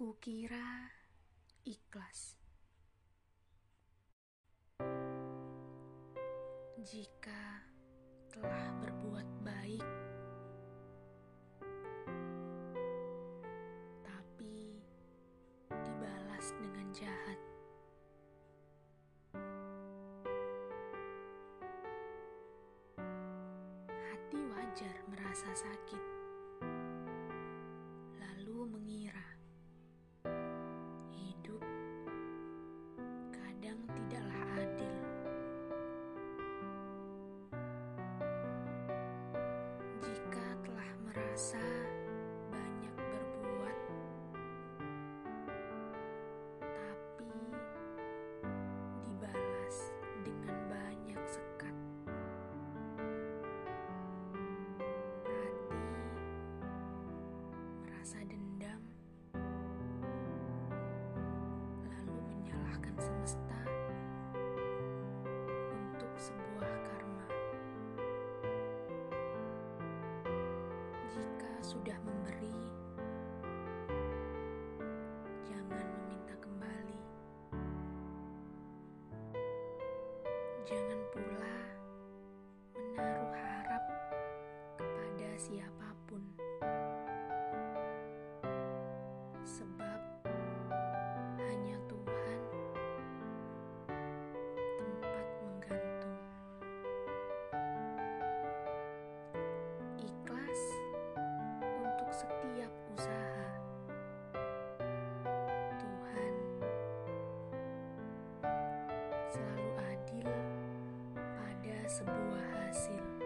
Kukira ikhlas. Jika telah berbuat baik, tapi dibalas dengan jahat, hati wajar merasa sakit, merasa banyak berbuat, tapi dibalas dengan banyak sekat, hati merasa dendam, lalu menyalahkan semesta sudah memberi, jangan meminta kembali. Jangan pula menaruh harap kepada siapa pun, selalu adil pada sebuah hasil.